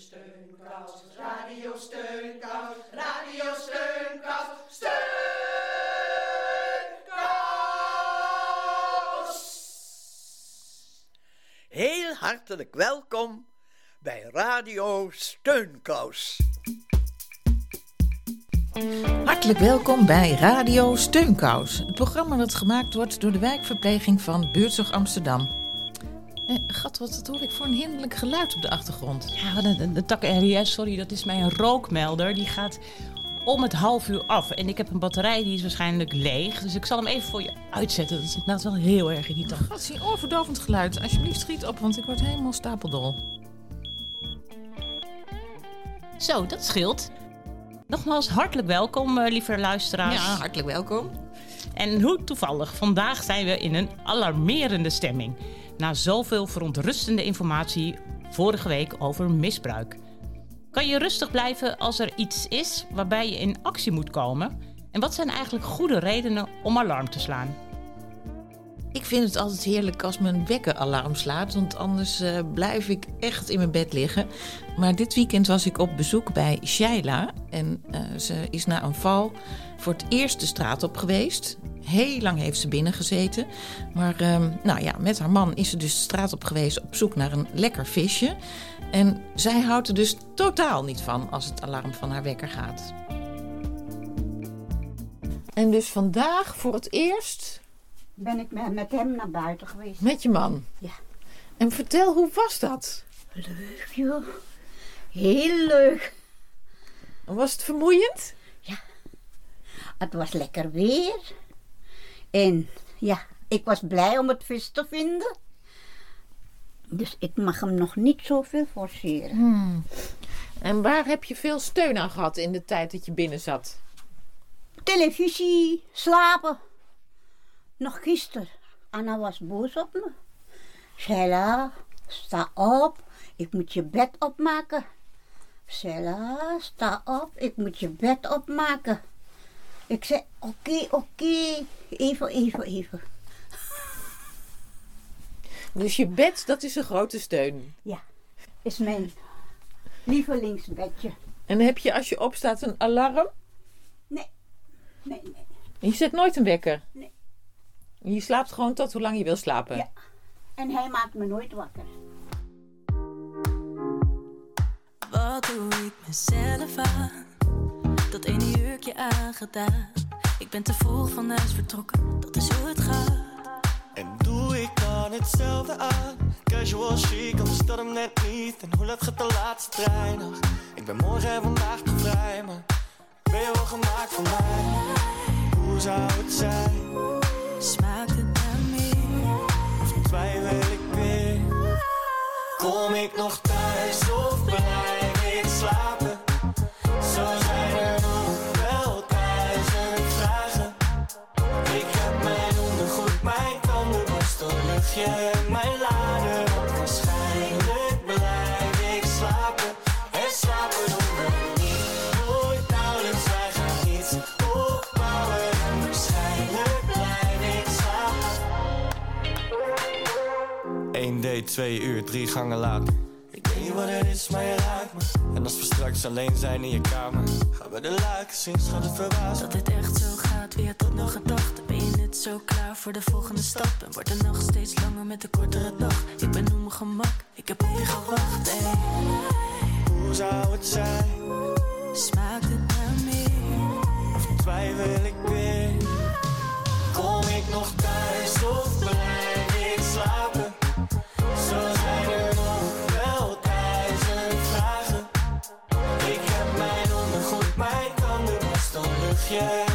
Steunkous, Radio Steunkous, Radio Steunkous, Steunkous. Heel hartelijk welkom bij Radio Steunkous. Hartelijk welkom bij Radio Steunkous, het programma dat gemaakt wordt door de wijkverpleging van Buurtzorg Amsterdam. Eh, gat, wat hoor ik voor een hinderlijk geluid op de achtergrond? Ja, de, de, de tak RIS, sorry, dat is mijn rookmelder. Die gaat om het half uur af. En ik heb een batterij die is waarschijnlijk leeg. Dus ik zal hem even voor je uitzetten. Dat is inderdaad wel heel erg irritant. Wat zie oorverdovend geluid. Alsjeblieft schiet op, want ik word helemaal stapeldol. Zo, dat scheelt. Nogmaals hartelijk welkom, eh, lieve luisteraars. Ja, hartelijk welkom. En hoe toevallig, vandaag zijn we in een alarmerende stemming. Na zoveel verontrustende informatie vorige week over misbruik. Kan je rustig blijven als er iets is waarbij je in actie moet komen? En wat zijn eigenlijk goede redenen om alarm te slaan? Ik vind het altijd heerlijk als mijn wekkeralarm slaat, want anders eh, blijf ik echt in mijn bed liggen. Maar dit weekend was ik op bezoek bij Shaila en eh, ze is na een val voor het eerst de straat op geweest. Heel lang heeft ze binnen gezeten. Maar ehm, nou ja, met haar man is ze dus de straat op geweest op zoek naar een lekker visje. En zij houdt er dus totaal niet van als het alarm van haar wekker gaat. En dus vandaag voor het eerst ben ik met, hem naar buiten geweest. met je man. Ja. En vertel, hoe was dat? Leuk, joh. Heel leuk. Was het vermoeiend? Het was lekker weer. En ja, ik was blij om het vis te vinden. Dus ik mag hem nog niet zoveel forceren. Hmm. En waar heb je veel steun aan gehad in de tijd dat je binnen zat? Televisie, slapen. Nog gisteren. Anna was boos op me. Sheila, sta op. Ik moet je bed opmaken. Sheila, sta op. Ik moet je bed opmaken. Ik zei, oké, oké. Even, even, even. Dus je bed, dat is een grote steun. Ja, is mijn lievelingsbedje. En heb je als je opstaat een alarm? Nee, nee, nee. Je zet nooit een wekker? Nee. Je slaapt gewoon tot hoe lang je wil slapen? Ja. En hij maakt me nooit wakker. Wat doe ik mezelf aan? Dat ene jurkje aangedaan. Ik ben te vroeg van huis vertrokken, dat is hoe het gaat. En doe ik dan hetzelfde aan? Casual chic, anders dat hem net niet. En hoe laat gaat de laatste trein nog? Ik ben morgen en vandaag te vrij, maar ben je wel gemaakt voor mij? Hoe zou het zijn? Smaakt het naar meer? Of twijfel ik weer? Kom ik nog thuis of blijf ik slapen? Zo zijn er nog wel duizend vragen. Ik heb mijn ondergoed, mijn tandenborstel, luchtje 1 date, 2 uur, drie gangen later. Ik weet niet wat het is, maar je raakt me. En als we straks alleen zijn in je kamer, gaan we de laken zien, schat het verbaasd. Dat dit echt zo gaat, wie had dat nog gedacht? Ben je net zo klaar voor de volgende stap? En wordt de nacht steeds langer met de kortere dag? Ik ben op mijn gemak, ik heb op je gewacht. Hoe zou het zijn? Tandenborstel,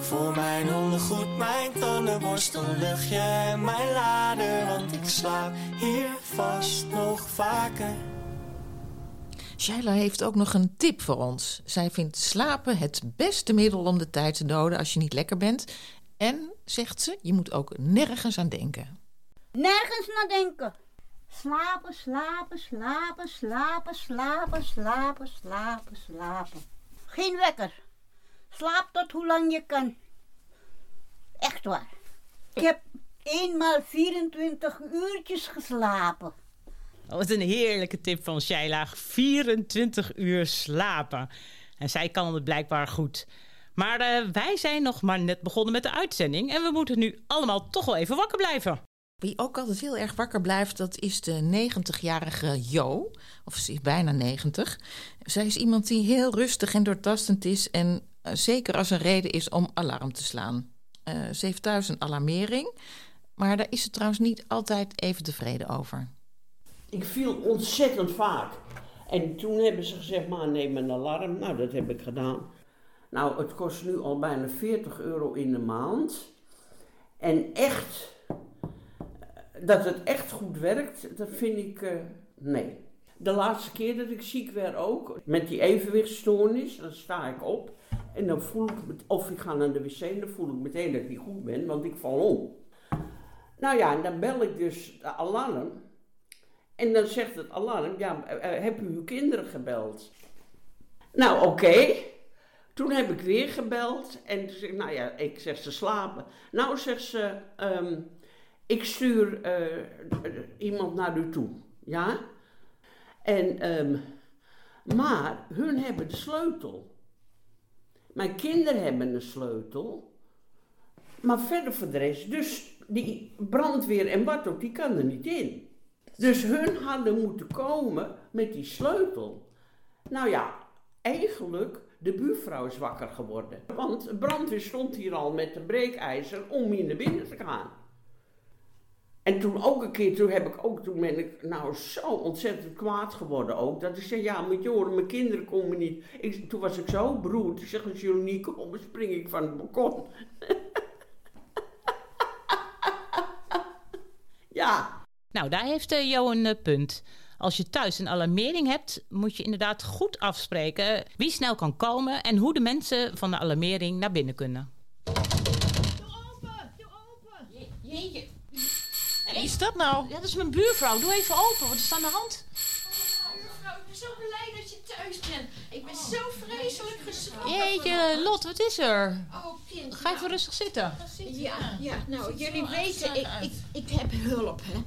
Voor mijn ondergoed, mijn tandenborstel, luchtje en mijn lader. Want ik slaap hier vast nog vaker. Shaila heeft ook nog een tip voor ons. Zij vindt slapen het beste middel om de tijd te doden als je niet lekker bent. En, zegt ze, je moet ook nergens aan denken. Nergens naar denken. Slapen, slapen, slapen, slapen, slapen, slapen, slapen, slapen. Geen wekker. Slaap tot hoe lang je kan. Echt waar. Ik heb eenmaal 24 uurtjes geslapen. Wat een heerlijke tip van Shaila. 24 uur slapen. En zij kan het blijkbaar goed. Maar eh, wij zijn nog maar net begonnen met de uitzending. En we moeten nu allemaal toch wel even wakker blijven. Wie ook altijd heel erg wakker blijft, dat is de 90-jarige Jo. Of ze is bijna 90. Zij is iemand die heel rustig en doortastend is. En zeker als een reden is om alarm te slaan. Eh, ze heeft thuis een alarmering. Maar daar is ze trouwens niet altijd even tevreden over. Ik viel ontzettend vaak. En toen hebben ze gezegd, maar neem een alarm. Nou, dat heb ik gedaan. Nou, het kost nu al bijna 40 euro in de maand. En echt, eh, dat het echt goed werkt, dat vind ik, eh, nee. De laatste keer dat ik ziek werd ook, met die evenwichtstoornis, dan sta ik op. En dan voel ik, met- of ik ga naar de wc, en dan voel ik meteen dat ik niet goed ben, want ik val om. Nou ja, en dan bel ik dus de alarm. En dan zegt het alarm, ja, eh, eh, heb u uw kinderen gebeld? Nou, oké. Toen heb ik weer gebeld en zeg nou ja, ik zeg ze slapen. Nou, zegt ze, ehm, ik stuur eh, iemand naar u toe, ja? En, ehm, maar hun hebben de sleutel. Mijn kinderen hebben een sleutel. Maar verder voor de rest, dus die brandweer en wat ook, die kan er niet in. Dus hun hadden moeten komen met die sleutel. Nou ja, eigenlijk, de buurvrouw is wakker geworden. Want brandweer stond hier al met de breekijzer om hier naar binnen te gaan. En toen ook een keer, toen heb ik ook, toen ben ik nou zo ontzettend kwaad geworden ook. Dat ik zei, ja, moet je horen, mijn kinderen komen niet. Ik, toen was ik zo beroerd. Ik zeg, als jullie niet komen, spring ik van het balkon. ja, Nou, daar heeft eh, Jo een eh, punt. Als je thuis een alarmering hebt, moet je inderdaad goed afspreken wie snel kan komen en hoe de mensen van de alarmering naar binnen kunnen. Jeetje. Wie is dat nou? Ja, dat is mijn buurvrouw. Doe even open. Wat is er aan de hand? Mevrouw, ik ben zo blij dat je thuis bent. Ik ben zo vreselijk geschrokken. Jeetje, Lot, wat is er? Oh, kind. Ga even rustig zitten. Ja, ja, nou, jullie weten, ik, ik, ik heb hulp, hè.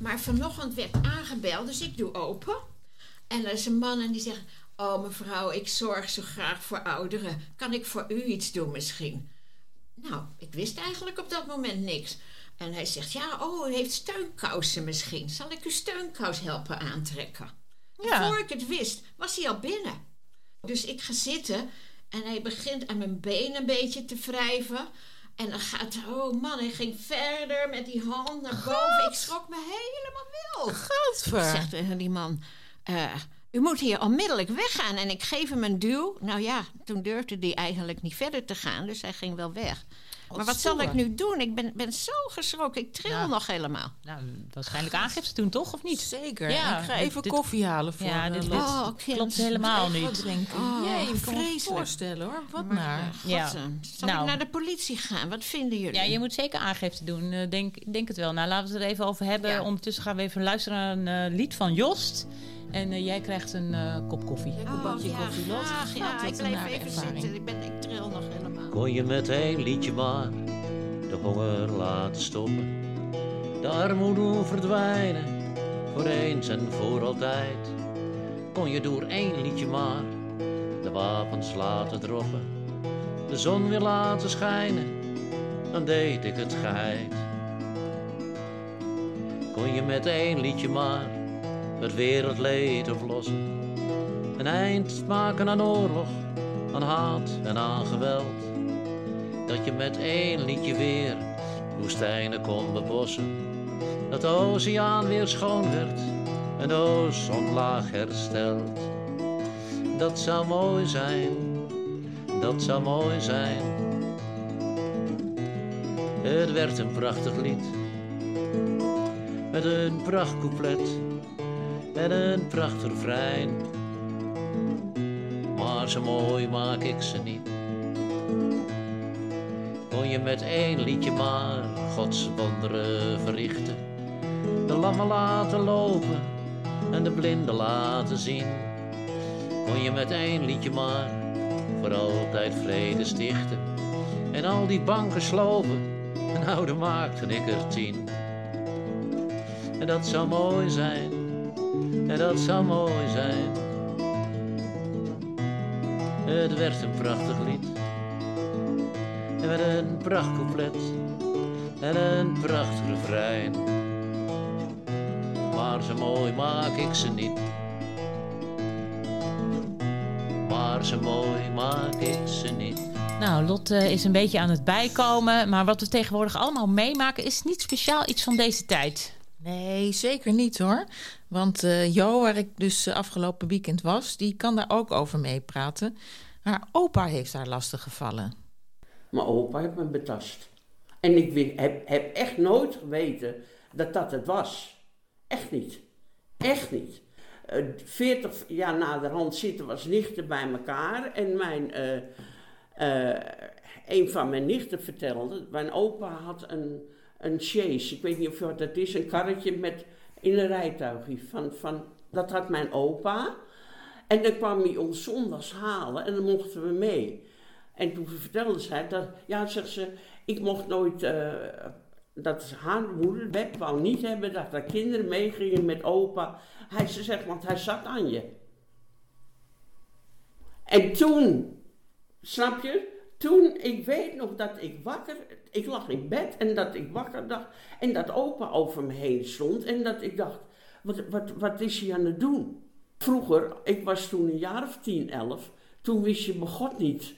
Maar vanochtend werd aangebeld, dus ik doe open. En er is een man en die zegt... Oh, mevrouw, ik zorg zo graag voor ouderen. Kan ik voor u iets doen misschien? Nou, ik wist eigenlijk op dat moment niks. En hij zegt, ja, oh, u heeft steunkousen misschien. Zal ik uw steunkous helpen aantrekken? Ja. Voor ik het wist, was hij al binnen. Dus ik ga zitten en hij begint aan mijn been een beetje te wrijven. En dan gaat, oh man, hij ging verder met die hand naar boven. Ik schrok me helemaal wild. Gadver. Ik zeg tegen die man, eh, u moet hier onmiddellijk weggaan. En ik geef hem een duw. Nou ja, toen durfde hij eigenlijk niet verder te gaan, dus hij ging wel weg. Maar wat zal ik nu doen? Ik ben, ben zo geschrokken, ik tril Ja. nog helemaal. Nou, waarschijnlijk aangifte doen, toch? Of niet? Zeker. Ja, ik ga even dit- koffie halen voor Ja, eh, dit. Oh, kind. klopt helemaal Even wat niet. drinken. Oh, Jee, ik kan me vreselijk. voorstellen hoor. Wat Maar, naar. eh, Ja. Zal Nou. ik naar de politie gaan? Wat vinden jullie? Ja, je moet zeker aangifte doen. Eh, denk, denk het wel. Nou, laten we het er even over hebben. Ja. Ondertussen gaan we even luisteren naar een eh, lied van Jost. En eh, jij krijgt een eh, kop koffie. Een Oh, bakje ja, koffie, ja, Wat ik een blijf even ervaring. zitten. Ik, ben, ik tril nog helemaal. Kon je met één liedje maar de honger laten stoppen. De armoede verdwijnen, voor eens en voor altijd. Kon je door één liedje maar de wapens laten droppen. De zon weer laten schijnen, dan deed ik het geheid. Kon je met één liedje maar het wereldleed oplossen. Een eind maken aan oorlog, aan haat en aan geweld. Dat je met één liedje weer woestijnen kon bebossen. Dat de oceaan weer schoon werd een ozonlaag herstelt. Dat zou mooi zijn, dat zou mooi zijn. Het werd een prachtig lied, met een prachtcouplet en een prachtig refrein. Maar zo mooi maak ik ze niet. Je met één liedje maar Gods wonderen verrichten. De lammen laten lopen en de blinden laten zien. Kon je met één liedje maar voor altijd vrede stichten. En al die banken slopen, nou dan maakte ik er tien. En dat zou mooi zijn, en dat zou mooi zijn. Het werd een prachtig lied. En met een prachtcouplet en een prachtig refrein. Maar zo mooi maak ik ze niet. Maar zo mooi maak ik ze niet. Nou, Lotte is een beetje aan het bijkomen. Maar wat we tegenwoordig allemaal meemaken is niet speciaal iets van deze tijd. Nee, zeker niet hoor. Want eh, Jo, waar ik dus eh, afgelopen weekend was, die kan daar ook over meepraten. Haar opa heeft haar lastig gevallen. Mijn opa heeft me betast. En ik heb, heb echt nooit geweten dat dat het was. Echt niet. Echt niet. Eh, Veertig jaar naderhand zitten we als nichten bij elkaar. En mijn, eh, eh, een van mijn nichten vertelde, mijn opa had een, een chaise. Ik weet niet of wat dat is, een karretje met in een rijtuigje. Van, van, dat had mijn opa. En dan kwam hij ons zondags halen en dan mochten we mee. En toen vertelde zij dat, ja, zegt ze, ik mocht nooit, eh, dat haar moeder, wou niet hebben dat haar kinderen meegingen met opa. Hij ze zegt, want hij zat aan je. En toen, snap je, toen, ik weet nog dat ik wakker, ik lag in bed en dat ik wakker dacht en dat opa over me heen stond en dat ik dacht, wat, wat, wat is hij aan het doen? Vroeger, ik was toen een jaar of tien, elf, toen wist je bij God niet.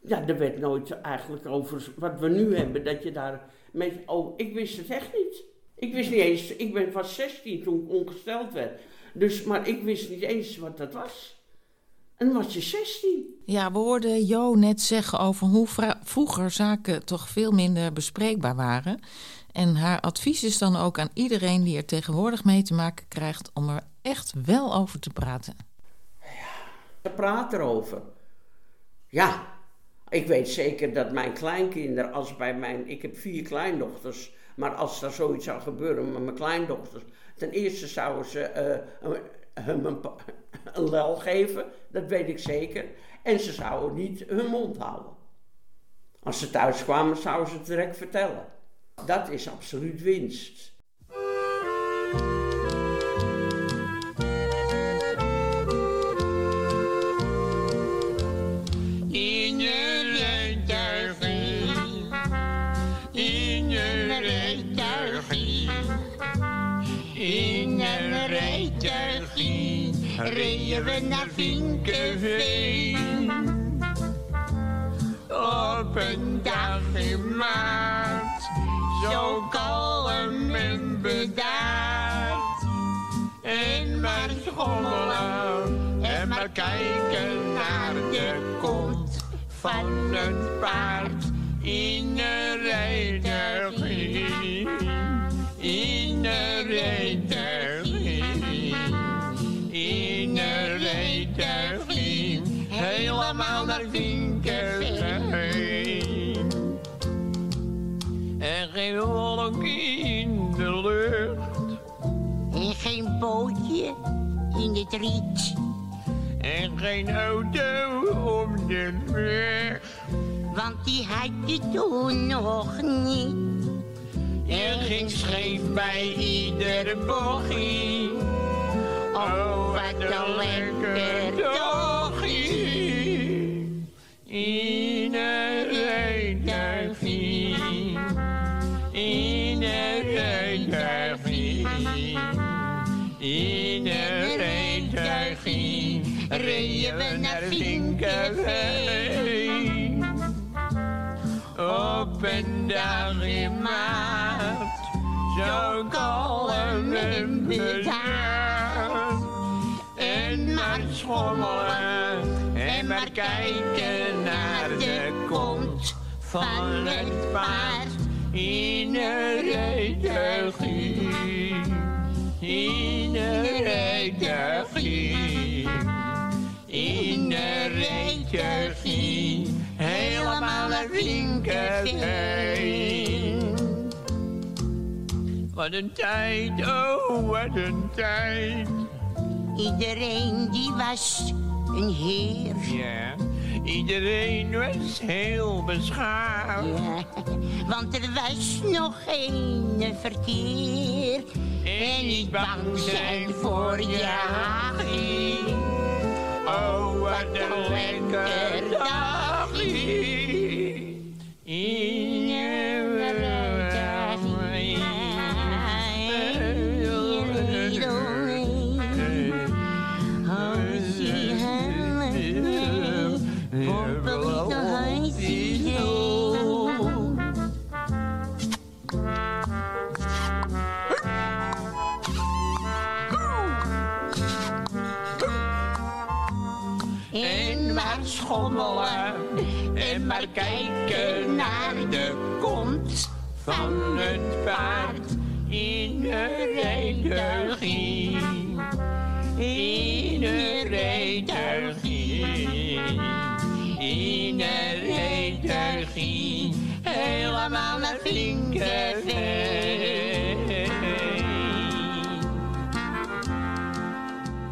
Ja, er werd nooit eigenlijk over wat we nu hebben, dat je daar met, oh, ik wist het echt niet. Ik wist niet eens, ik ben van 16 toen ik ongesteld werd. Dus, maar ik wist niet eens wat dat was. En dan was je 16. Ja, we hoorden Jo net zeggen over hoe vroeger zaken toch veel minder bespreekbaar waren. En haar advies is dan ook aan iedereen die er tegenwoordig mee te maken krijgt om er echt wel over te praten. We praten erover. Ja, ik weet zeker dat mijn kleinkinderen, als bij mijn, ik heb vier kleindochters, maar als er zoiets zou gebeuren met mijn kleindochters, ten eerste zouden ze eh, een- een lel geven, dat weet ik zeker. En ze zouden niet hun mond houden. Als ze thuis kwamen, zouden ze het direct vertellen. Dat is absoluut winst. Reden we naar Vinkenveen. Op een dag in maart, zo kalm en bedaard. En maar schommelen en maar kijken naar de kont van het paard in in het riet. En geen auto op de weg. Want die had je toen nog niet. Er ging scheef bij iedere bochie. Oh, wat een lekker dagje. Een dag in maart, zo kalm en bedaard. maar schommelen en maar kijken naar de kont van het paard in een redegie. In een redegie. In een redegie. Wat een tijd, oh wat een tijd. Iedereen die was een heer. Ja, iedereen was heel beschaafd. Ja, want er was nog geen verkeer. En niet bang zijn voor je hagie. Oh, wat een lekker kijken naar de kont van het paard in de redegie. In de redegie. In de redegie. Helemaal naar Vinkerveen.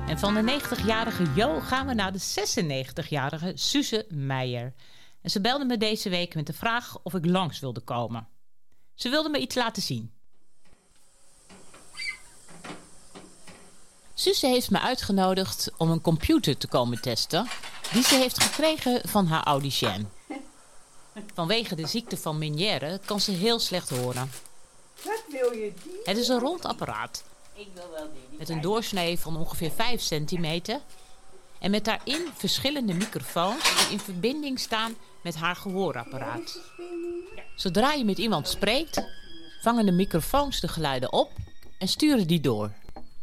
En van de 90-jarige Jo gaan we naar de 96-jarige Suze Meijer. En ze belde me deze week met de vraag of ik langs wilde komen. Ze wilde me iets laten zien. Suze heeft me uitgenodigd om een computer te komen testen... die ze heeft gekregen van haar audicien. Vanwege de ziekte van Meniere kan ze heel slecht horen. Wat wil je die? Het is een rond apparaat Ik wil wel die. met een doorsnee van ongeveer 5 centimeter. En met daarin verschillende microfoons die in verbinding staan met haar gehoorapparaat. Zodra je met iemand spreekt, vangen de microfoons de geluiden op en sturen die door.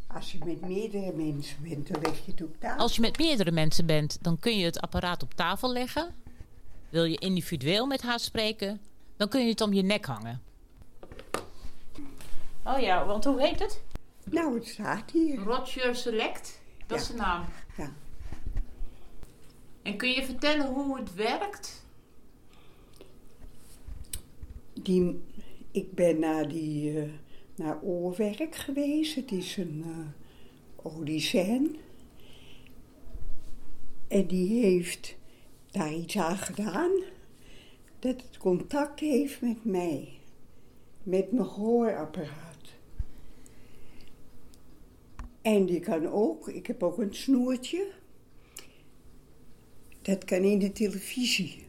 Als je met meerdere mensen bent, dan leg je het op tafel. Als je met meerdere mensen bent, dan kun je het apparaat op tafel leggen. Wil je individueel met haar spreken, dan kun je het om je nek hangen. Oh ja, want hoe heet het? Nou, het staat hier. Roger Select, dat is de naam. Ja. En kun je vertellen hoe het werkt? Die, ik ben naar, die, eh, naar oorwerk geweest. Het is een uh. En die heeft daar iets aan gedaan. Dat het contact heeft met mij. Met mijn gehoorapparaat. En die kan ook, ik heb ook een snoertje. Dat kan in de televisie.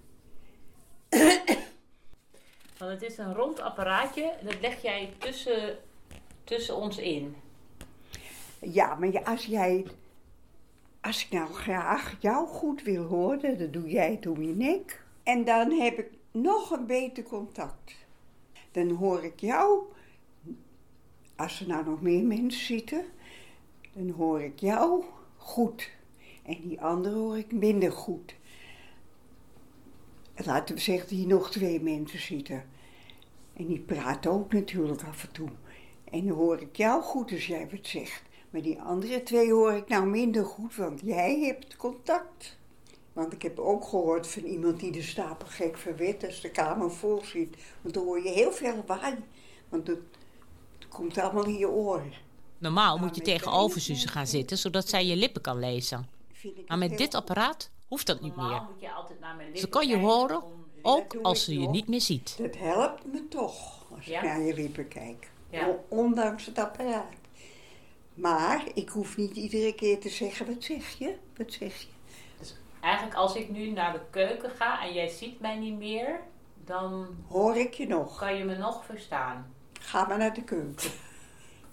Want het is een rond apparaatje, dat leg jij tussen, tussen ons in. Ja, maar als jij. Als ik nou graag jou goed wil horen, dan doe jij het om je nek. En dan heb ik nog een beter contact. Dan hoor ik jou. Als er nou nog meer mensen zitten, dan hoor ik jou goed. En die andere hoor ik minder goed. Laten we zeggen hier nog twee mensen zitten. En die praten ook natuurlijk af en toe. En dan hoor ik jou goed als jij wat zegt. Maar die andere twee hoor ik nou minder goed, want jij hebt contact. Want ik heb ook gehoord van iemand die de stapel gek verwet als de kamer vol zit. Want dan hoor je heel veel lawaai. Want het, het komt allemaal in je oren. Normaal moet je tegenover Suze gaan zitten, zodat zij je lippen kan lezen. Maar met dit apparaat hoeft dat niet meer. moet je altijd naar mijn Ze kan je horen, ook als ze je niet meer ziet. Dat helpt me toch, als Ja? ik naar je lippen kijk. Ondanks het apparaat. Maar ik hoef niet iedere keer te zeggen, wat zeg je? Wat zeg je? Eigenlijk als ik nu naar de keuken ga en jij ziet mij niet meer, dan Hoor ik je nog? kan je me nog verstaan. Ga maar naar de keuken.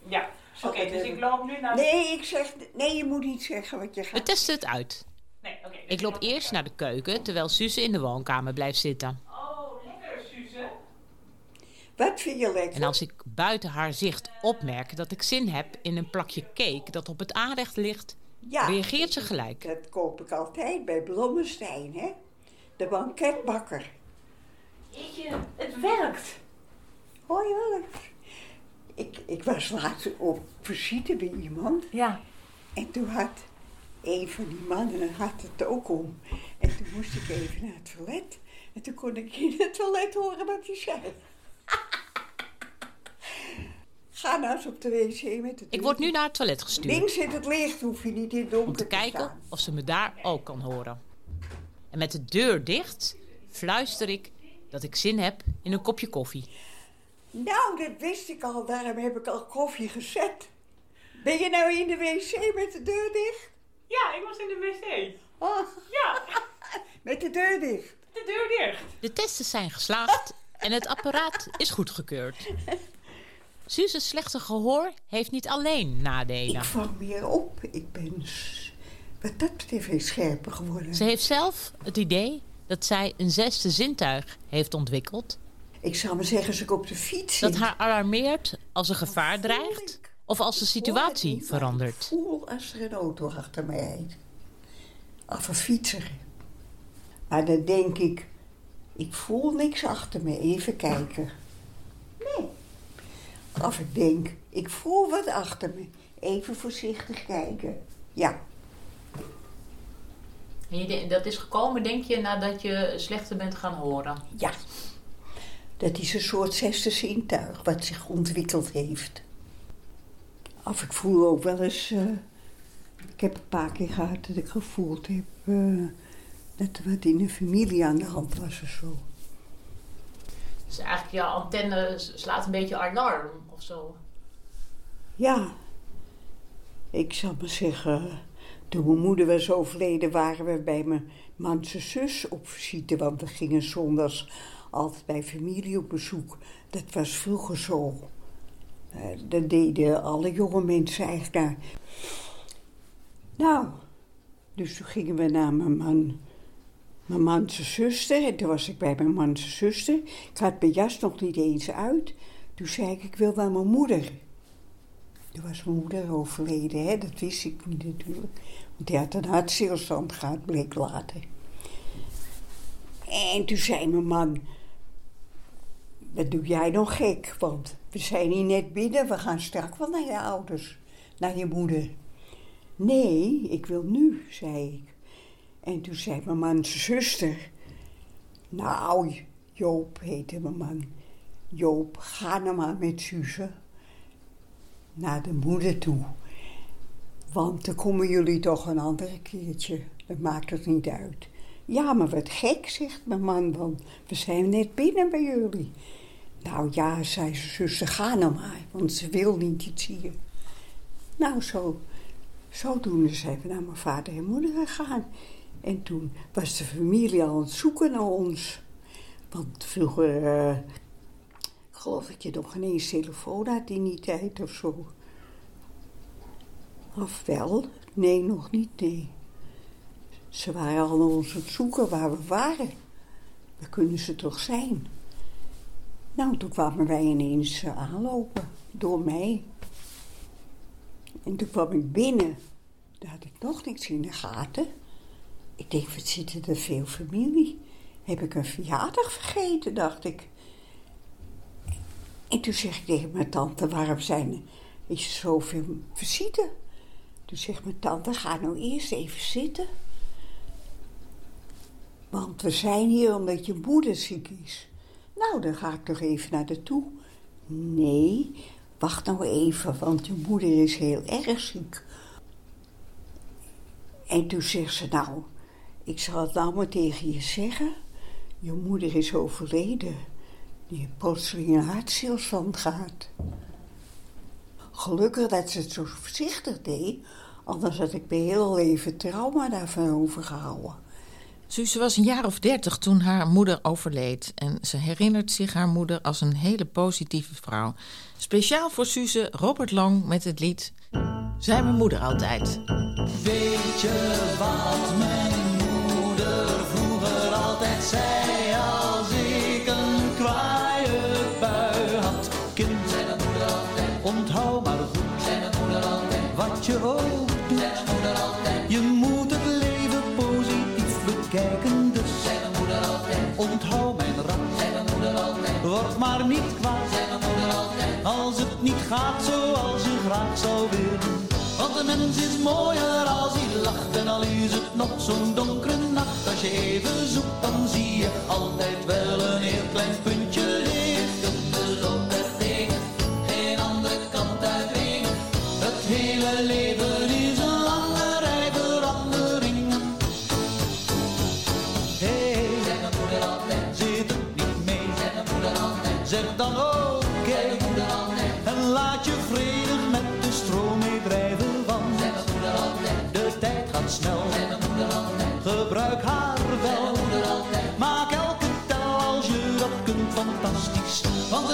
Ja, oké, dus ik loop nu naar... Nee, ik zeg, nee, je moet niet zeggen wat je gaat. We testen het uit. Nee, oké. dus dus Ik loop eerst naar de keuken, terwijl Suze in de woonkamer blijft zitten. Oh, Wat vind je lekker? En als ik buiten haar zicht opmerk dat ik zin heb in een plakje cake dat op het aanrecht ligt, Ja. reageert ze gelijk. Dat koop ik altijd bij Blommestein, hè? De banketbakker. Jeetje, het werkt. Hoi, hoi. Ik, ik was laatst op visite bij iemand. Ja. En toen had een van die mannen had het ook om. En toen moest ik even naar het toilet. En toen kon ik in het toilet horen wat hij zei. Ga nou eens op de wc met het Ik word nu naar het toilet gestuurd. Links zit het licht, hoef je niet in het donker om te kijken of ze me daar ook kan horen. En met de deur dicht fluister ik dat ik zin heb in een kopje koffie. Nou, dat wist ik al, daarom heb ik al koffie gezet. Ben je nou in de wc met de deur dicht? Ja, ik was in de wc. Oh. Ja. Met de deur dicht. De deur dicht. De testen zijn geslaagd en het apparaat is goedgekeurd. Suze's slechte gehoor heeft niet alleen nadelen. Ik vang meer op. Ik ben wat dat betreft weer scherper geworden. Ze heeft zelf het idee dat zij een zesde zintuig heeft ontwikkeld. Ik zou maar zeggen, als ik op de fiets Dat haar alarmeert als er gevaar dreigt of als de situatie verandert. voel als er een auto achter mij rijdt. Of een fietser. Maar dan denk ik, ik voel niks achter me. Even kijken. Nee. Of ik denk, ik voel wat achter me. Even voorzichtig kijken. Ja. En dat is gekomen, denk je, nadat je slechter bent gaan horen? Ja. Dat is een soort zesde zintuig wat zich ontwikkeld heeft. Of ik voel ook wel eens. eh, ik heb een paar keer gehad dat ik gevoeld heb. eh, dat er wat in de familie aan de hand was of zo. Dus eigenlijk je antenne slaat een beetje alarm of zo. Ja. Ik zal maar zeggen. Toen mijn moeder was overleden, waren we bij mijn manse zus op visite. Want we gingen zondags altijd bij familie op bezoek. Dat was vroeger zo. Eh, dat deden alle jonge mensen eigenlijk naar. Nou, dus toen gingen we naar mijn man, mijn manse zuster. En toen was ik bij mijn manse zuster. Ik had mijn jas nog niet eens uit. Toen zei ik, ik wil naar mijn moeder. Toen was mijn moeder overleden, dat wist ik niet natuurlijk. Want die had een hartstilstand gehad, bleek later. En toen zei mijn man, wat doe jij nog gek? Want we zijn hier net binnen, we gaan straks wel naar je ouders, naar je moeder. Nee, ik wil nu, zei ik. En toen zei mijn man zuster, nou, Joop heette mijn man. Joop, ga nou maar met Suze naar de moeder toe. Want dan komen jullie toch een andere keertje. Dat maakt het niet uit. Ja, maar wat gek, zegt mijn man, want we zijn net binnen bij jullie. Nou ja, zei ze, zuster, ga nou maar, want ze wil niet iets hier. Nou, zo, zodoende zijn we naar mijn vader en moeder gegaan. En toen was de familie al aan het zoeken naar ons. Want vroeger, ik geloof dat je nog geen eens telefoon had in die tijd of zo. Of wel? Nee, nog niet, nee. Ze waren al naar ons aan het zoeken waar we waren. Waar kunnen ze toch zijn? Nou, toen kwamen wij ineens eh, aanlopen, door mij. En toen kwam ik binnen. Daar had ik nog niks in de gaten. Ik denk, wat zitten er veel familie? Heb ik een verjaardag vergeten, dacht ik. En toen zeg ik tegen mijn tante, waarom zijn er zoveel visite? Toen zegt mijn tante, ga nou eerst even zitten. Want we zijn hier omdat je moeder ziek is. Nou, dan ga ik toch even naar de toe. Nee, wacht nou even, want je moeder is heel erg ziek. En toen zegt ze, nou, ik zal het nou maar tegen je zeggen. Je moeder is overleden. Die heeft plotseling een hartstilstand gehad. Gelukkig dat ze het zo voorzichtig deed, anders had ik mijn hele leven trauma daarvan overgehouden. Suze was een jaar of dertig toen haar moeder overleed. En ze herinnert zich haar moeder als een hele positieve vrouw. Speciaal voor Suze Robert Long met het lied Zij mijn moeder altijd. Weet je wat mijn moeder vroeger altijd zei Onthoud mijn raad, zei mijn moeder altijd. word maar niet kwaad, zei mijn moeder altijd. als het niet gaat zoals je graag zou willen. Want de mens is mooier als hij lacht en al is het nog zo'n donkere nacht. Als je even zoekt, dan zie je altijd wel een heel klein puntje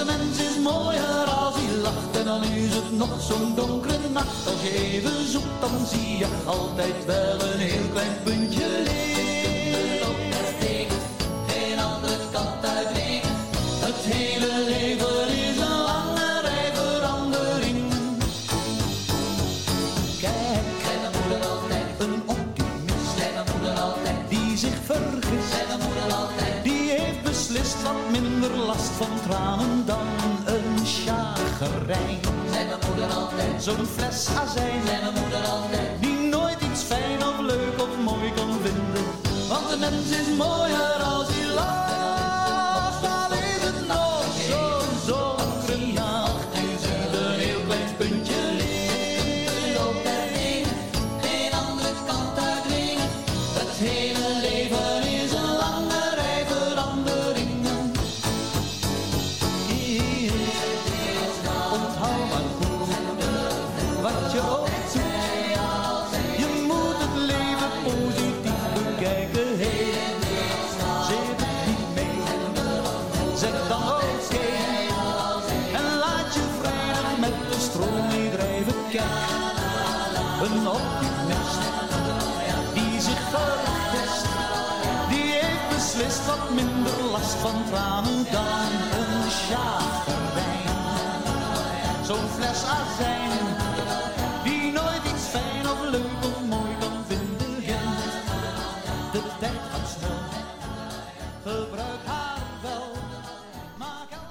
de mens is mooier als hij lacht en dan is het nog zo'n donkere nacht. Als je even zoekt, dan zie je altijd wel een heel klein puntje licht. Minder last van tranen dan een chagrijn. zei mijn moeder altijd. Zo'n fles azijn, zei mijn moeder altijd. die nooit iets fijn of leuk of mooi kan vinden. Want de mens is mooier als hij lacht.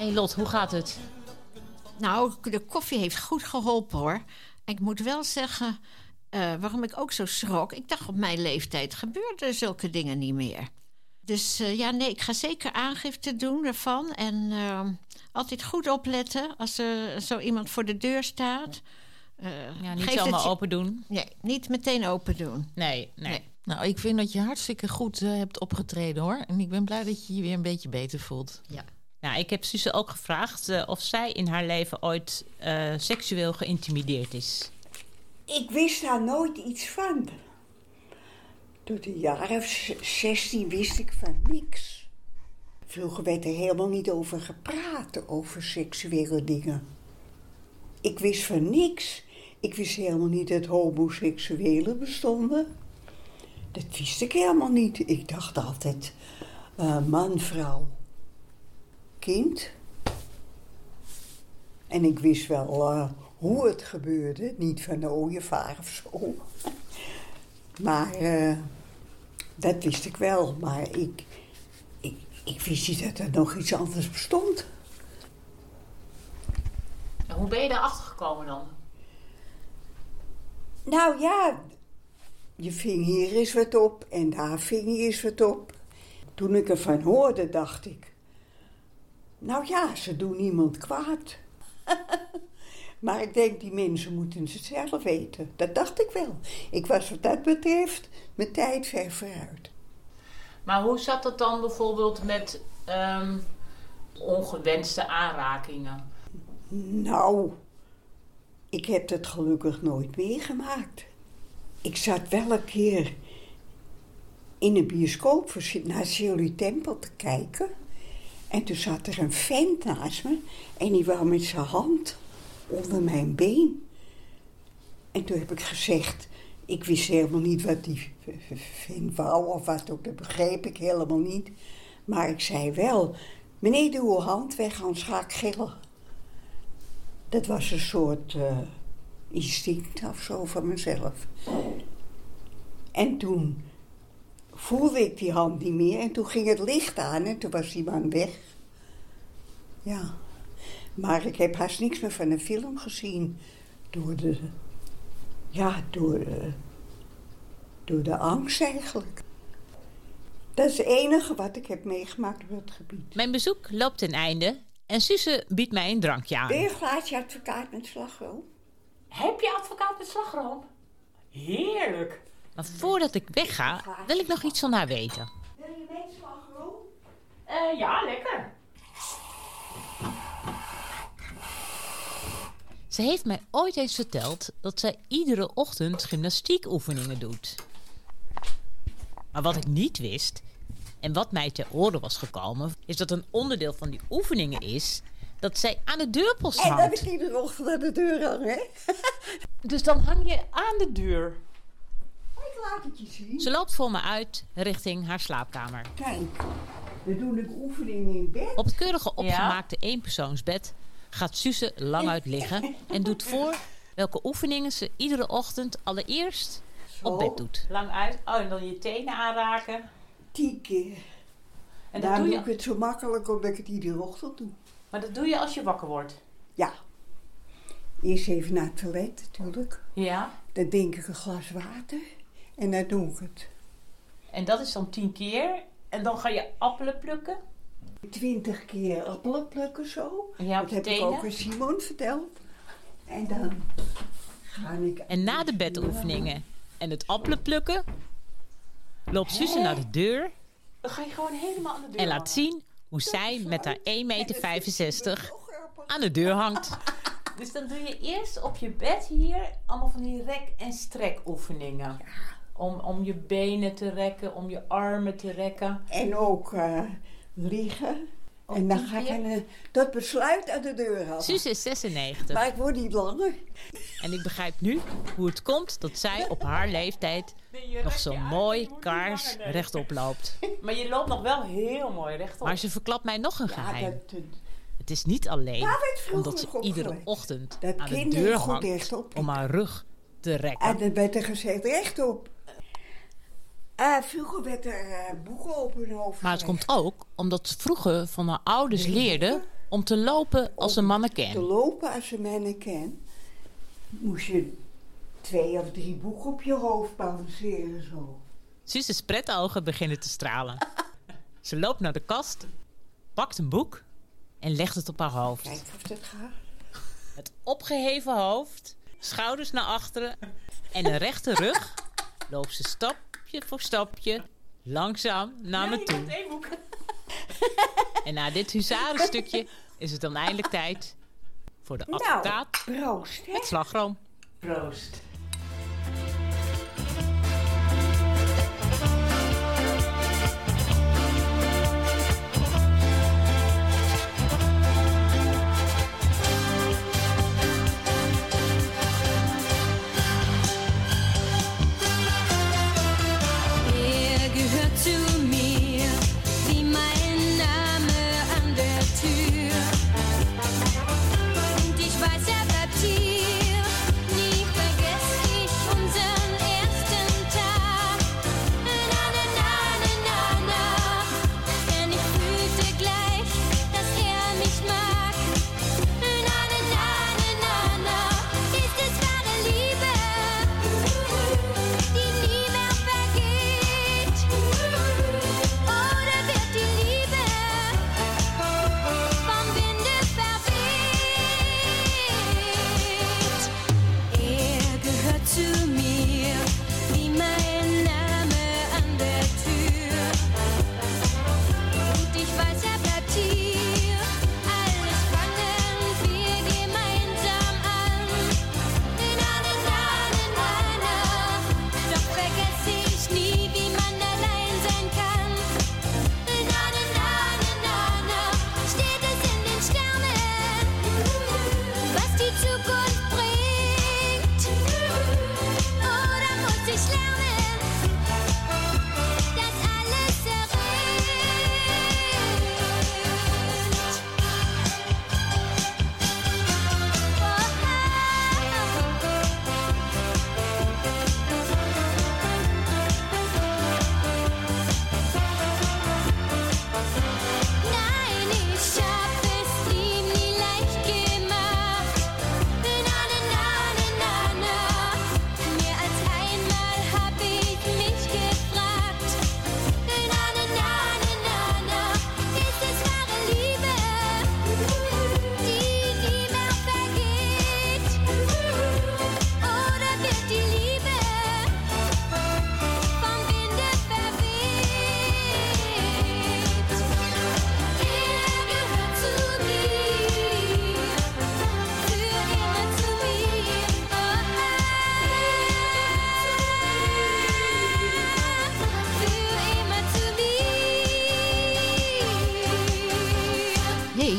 Hey Lot, hoe gaat het? Nou, de koffie heeft goed geholpen hoor. Ik moet wel zeggen, eh, waarom ik ook zo schrok. Ik dacht op mijn leeftijd gebeurden zulke dingen niet meer. Dus eh, ja, nee, ik ga zeker aangifte doen ervan. En eh, altijd goed opletten als er zo iemand voor de deur staat. Eh, Ja, niet zomaar je- open doen. Nee, niet meteen open doen. Nee, nee. Nou, ik vind dat je hartstikke goed hebt opgetreden hoor. En ik ben blij dat je je weer een beetje beter voelt. Ja. Nou, ik heb Suze ook gevraagd eh, of zij in haar leven ooit eh, seksueel geïntimideerd is. Ik wist daar nooit iets van. Jaar of z- 16 wist ik van niks. Vroeger werd er helemaal niet over gepraat, over seksuele dingen. Ik wist van niks. Ik wist helemaal niet dat homoseksuelen bestonden. Dat wist ik helemaal niet. Ik dacht altijd eh, man, vrouw, kind. En ik wist wel eh, hoe het gebeurde. Niet van de ooievaar of zo. Maar eh, dat wist ik wel. Maar ik, ik, ik wist niet dat er nog iets anders bestond. En hoe ben je daarachter gekomen dan? Nou ja, je ving hier eens wat op en daar ving je eens wat op. Toen ik ervan hoorde, dacht ik... Nou ja, ze doen niemand kwaad. maar ik denk, die mensen moeten het zelf weten. Dat dacht ik wel. Ik was wat dat betreft mijn tijd ver vooruit. Maar hoe zat het dan bijvoorbeeld met ehm, ongewenste aanrakingen? Nou, ik heb het gelukkig nooit meegemaakt. Ik zat wel een keer in een bioscoop voor- naar Shirley Temple te kijken. En toen zat er een vent naast me en die wou met zijn hand onder mijn been. En toen heb ik gezegd, ik wist helemaal niet wat die vent wou of wat ook, dat begreep ik helemaal niet. Maar ik zei wel, meneer doe uw hand weg, anders ga ik gillen. Dat was een soort eh, instinct of zo van mezelf. En toen voelde ik die hand niet meer. En toen ging het licht aan en toen was die man weg. Ja. Maar ik heb haast niks meer van de film gezien. Door de... Ja, door de... Door de angst eigenlijk. Dat is het enige wat ik heb meegemaakt op het gebied. Mijn bezoek loopt ten einde en Suze biedt mij een drankje aan. Ben je een glaasje advocaat met slagroom? Heb je advocaat met slagroom? Heerlijk. Maar voordat ik wegga, wil ik nog iets van haar weten. Wil je met slagroom? Eh, ja, lekker. Ze heeft mij ooit eens verteld dat zij iedere ochtend gymnastiekoefeningen doet. Maar wat ik niet wist, en wat mij ter oren was gekomen, is dat een onderdeel van die oefeningen is dat zij aan de deurpost En dat hangt. ik iedere ochtend aan de deur hang, hè? Dus dan hang je aan de deur. Laat het je zien. Ze loopt voor me uit richting haar slaapkamer. Kijk, dan doe ik oefeningen in bed. Op het keurige opgemaakte eenpersoonsbed gaat Suze lang uit liggen en doet voor welke oefeningen ze iedere ochtend allereerst op bed doet. Lang uit. Oh, en dan je tenen aanraken. Tien keer. En dat Daarom doe doe je, ik het zo makkelijk omdat ik het iedere ochtend doe. maar dat doe je als je wakker wordt. Ja. Eerst even naar het toilet natuurlijk. Ja. Dan denk ik een glas water. En dan doe ik het. En dat is dan tien keer. En dan ga je appelen plukken. Twintig keer appelen plukken zo. Ja, dat heb ik ook aan Simon verteld. En dan ga ik... En na de bedoefeningen en het appelen plukken, loopt Suze naar de deur Dan ga je gewoon helemaal aan de deur en laat zien hoe zij met haar 1,65 meter aan de deur hangt. Dus dan doe je eerst op je bed hier allemaal van die rek- en strekoefeningen. Om, om je benen te rekken, om je armen te rekken. En ook eh, liggen. En dan ga ik de- tot besluit aan de deur hangen. Suze is 96 Maar ik word niet langer. en ik begrijp nu hoe het komt dat zij op haar leeftijd nog zo mooi kaars rechtop loopt. Maar je loopt nog wel heel mooi rechtop. Maar ze verklapt mij nog een geheim. dat, dat- Het is niet alleen omdat ze iedere ochtend Dat aan de deur goed hangt rechtop om haar rug te rekken. En dan werd er gezegd rechtop. Ah, vroeger werd er eh, boeken op hun hoofd Maar het komt ook omdat ze vroeger van haar ouders leerde om te lopen als een Te mannequin. lopen als een mannequin. Moest je twee of drie boeken op je hoofd balanceren zo. Suze's pretogen beginnen te stralen. Ze loopt naar de kast, pakt een boek en legt het op haar hoofd. Kijk of dat gaat. Het opgeheven hoofd, schouders naar achteren en een rechte rug loopt ze stapje voor stapje langzaam naar me toe. En na dit huzarenstukje is het dan eindelijk tijd voor de advocaat Nou, proost, hè? met slagroom. Proost.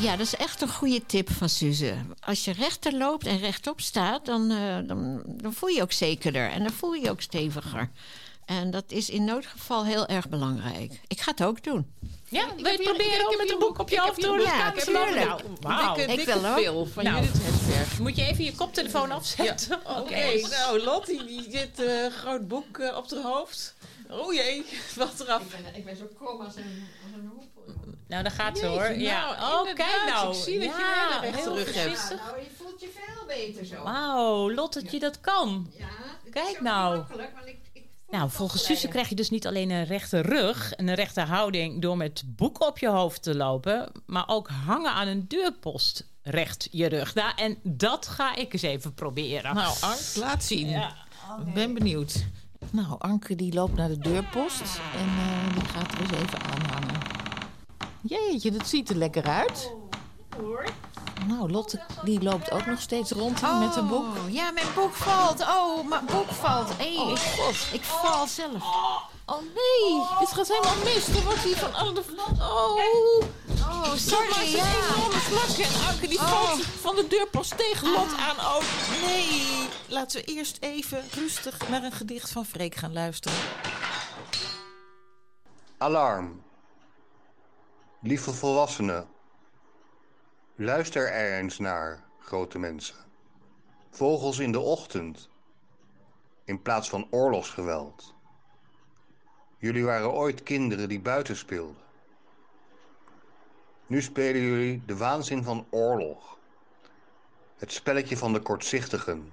Ja, dat is echt een goede tip van Suze. Als je rechter loopt en rechtop staat, dan, eh, dan, dan voel je je ook zekerder. En dan voel je je ook steviger. En dat is in noodgeval heel erg belangrijk. Ik ga het ook doen. Ja, wil je het proberen om met een boek op je hoofd te doen? Ja. Wauw. Ik wil ook. pil van Nou, Judith Hesberg. Moet je even je koptelefoon afzetten? Oké, nou Lottie die zit eh, een groot boek eh, op haar hoofd. Oh jee, wat eraf. Ik ben zo krom als een, als een hoepel. Nou, daar gaat ze Jeetje, hoor. ja. nou, Oh, kijk nou. ik zie dat je ja, een hele rechte heel rug hebt. Nou, je voelt je veel beter zo. Wauw, Lottetje, dat kan. Ja, Kijk is nou. makkelijk, want ik, ik voel Nou, volgens. Suze krijg je dus niet alleen een rechte rug en een rechte houding door met boeken op je hoofd te lopen, maar ook hangen aan een deurpost recht je rug. Nou, en dat ga ik eens even proberen. Nou, Ank, laat zien. Ja. Ik ben benieuwd. Nou, Anke die loopt naar de deurpost en eh, die gaat er eens even aanhangen. Jeetje, dat ziet er lekker uit. Nou, Lotte die loopt ook nog steeds rond met een boek. Oh, ja, mijn boek valt. Oh, mijn boek valt. Hey, Oh, ik, god. ik val zelf. Oh nee, dit gaat helemaal mis. Er wordt hier van alle... Oh, Oh, sorry, sorry. ja. Vlakken. En Anke die Oh. van de deurpost tegen Lot aan. Oh nee. Laten we eerst even rustig naar een gedicht van Freek gaan luisteren. Alarm. Lieve volwassenen. Luister er eens naar, grote mensen. Vogels in de ochtend. In plaats van oorlogsgeweld. Jullie waren ooit kinderen die buiten speelden. Nu spelen jullie de waanzin van oorlog. Het spelletje van de kortzichtigen.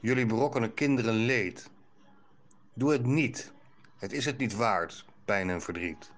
Jullie berokkenen kinderen leed. Doe het niet. Het is het niet waard, pijn en verdriet.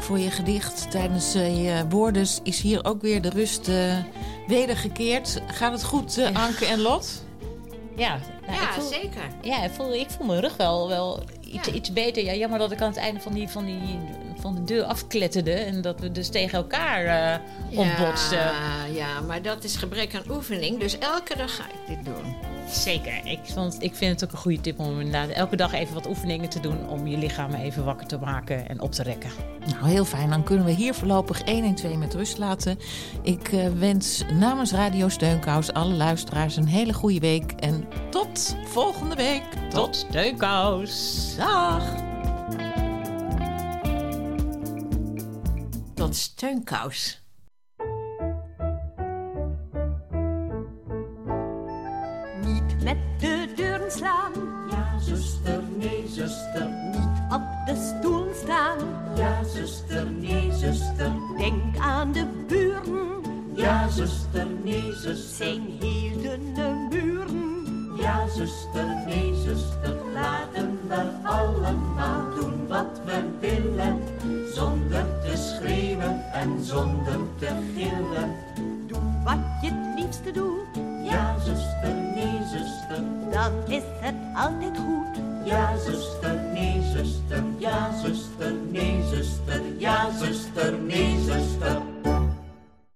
Dank voor je gedicht. Tijdens eh, je woorden is hier ook weer de rust eh, wedergekeerd. Gaat het goed, eh, Anke en Lot? Ja, nou, Ja, ik voel, zeker. Ja, ik voel, ik voel mijn rug wel, wel iets, iets beter. Ja, jammer dat ik aan het einde van, die, van, die, van de deur afkletterde. En dat we dus tegen elkaar eh ontbotsten. Ja, ja, maar dat is gebrek aan oefening. Dus elke dag ga ik dit doen. Zeker. Ik, vond, ik vind het ook een goede tip om inderdaad elke dag even wat oefeningen te doen. Om je lichaam even wakker te maken en op te rekken. Nou, heel fijn. Dan kunnen we hier voorlopig 1 en 2 met rust laten. Ik eh, wens namens Radio Steunkous alle luisteraars een hele goede week. En tot volgende week. Tot Steunkous. Dag. Tot steunkous. Zuster. Zijn dunne muren. Ja, zuster, nee, zuster. Laten we allemaal doen wat we willen. Zonder te schreeuwen en zonder te gillen. Doe wat je het liefste doet. Ja, zuster, nee, zuster. Dan is het altijd goed. Ja, zuster, nee, zuster. Ja, zuster.